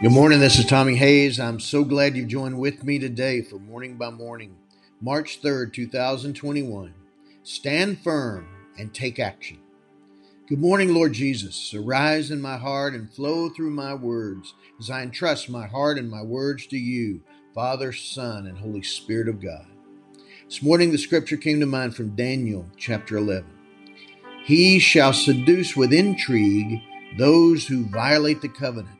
Good morning. This is Tommy Hayes. I'm so glad you've joined with me today for Morning by Morning, March 3rd, 2021. Stand firm and take action. Good morning, Lord Jesus. Arise in my heart and flow through my words as I entrust my heart and my words to you, Father, Son, and Holy Spirit of God. This morning, the scripture came to mind from Daniel chapter 11. He shall seduce with intrigue those who violate the covenant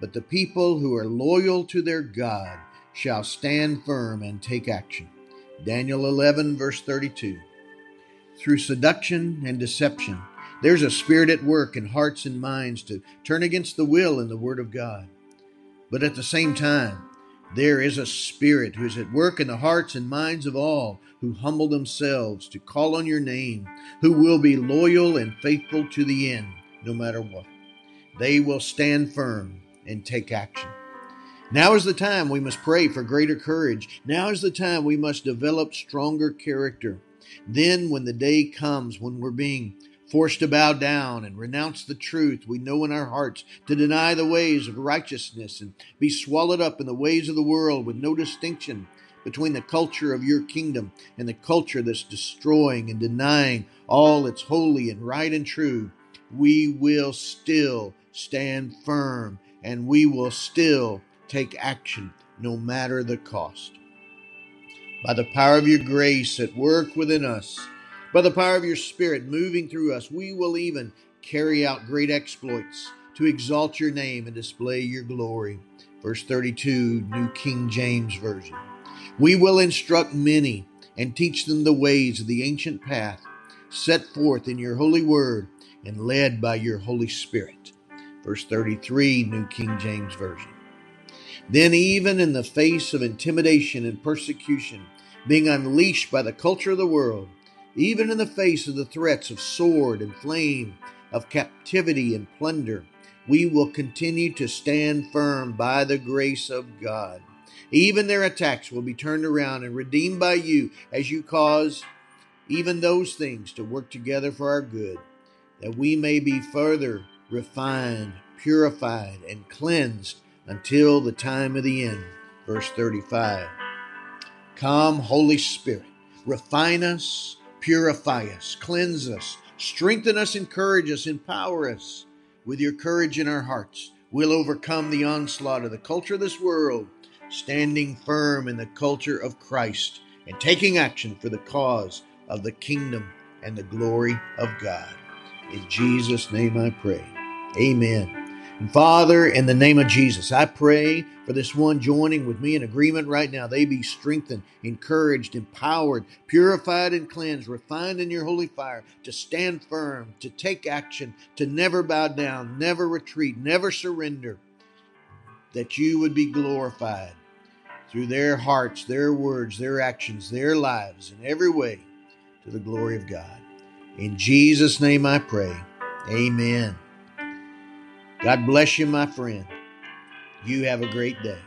but the people who are loyal to their God shall stand firm and take action. Daniel 11, verse 32. Through seduction and deception, there's a spirit at work in hearts and minds to turn against the will and the word of God. But at the same time, there is a spirit who is at work in the hearts and minds of all who humble themselves to call on your name, who will be loyal and faithful to the end, no matter what. They will stand firm and take action. Now is the time we must pray for greater courage. Now is the time we must develop stronger character. Then, when the day comes when we're being forced to bow down and renounce the truth we know in our hearts, to deny the ways of righteousness and be swallowed up in the ways of the world with no distinction between the culture of your kingdom and the culture that's destroying and denying all that's holy and right and true, we will still stand firm and we will still take action no matter the cost. By the power of your grace at work within us, by the power of your Spirit moving through us, we will even carry out great exploits to exalt your name and display your glory. Verse 32, New King James Version. We will instruct many and teach them the ways of the ancient path set forth in your holy word and led by your Holy Spirit verse 33, New King James Version. Then, even in the face of intimidation and persecution being unleashed by the culture of the world, even in the face of the threats of sword and flame, of captivity and plunder, we will continue to stand firm by the grace of God. Even their attacks will be turned around and redeemed by you as you cause even those things to work together for our good, that we may be further refined, purified, and cleansed until the time of the end. Verse 35. Come, Holy Spirit, refine us, purify us, cleanse us, strengthen us, encourage us, empower us. With your courage in our hearts, we'll overcome the onslaught of the culture of this world, standing firm in the culture of Christ and taking action for the cause of the kingdom and the glory of God. In Jesus' name I pray. Amen. And Father, in the name of Jesus, I pray for this one joining with me in agreement right now. They be strengthened, encouraged, empowered, purified, and cleansed, refined in your holy fire to stand firm, to take action, to never bow down, never retreat, never surrender. That you would be glorified through their hearts, their words, their actions, their lives, in every way to the glory of God. In Jesus' name I pray. Amen. God bless you, my friend. You have a great day.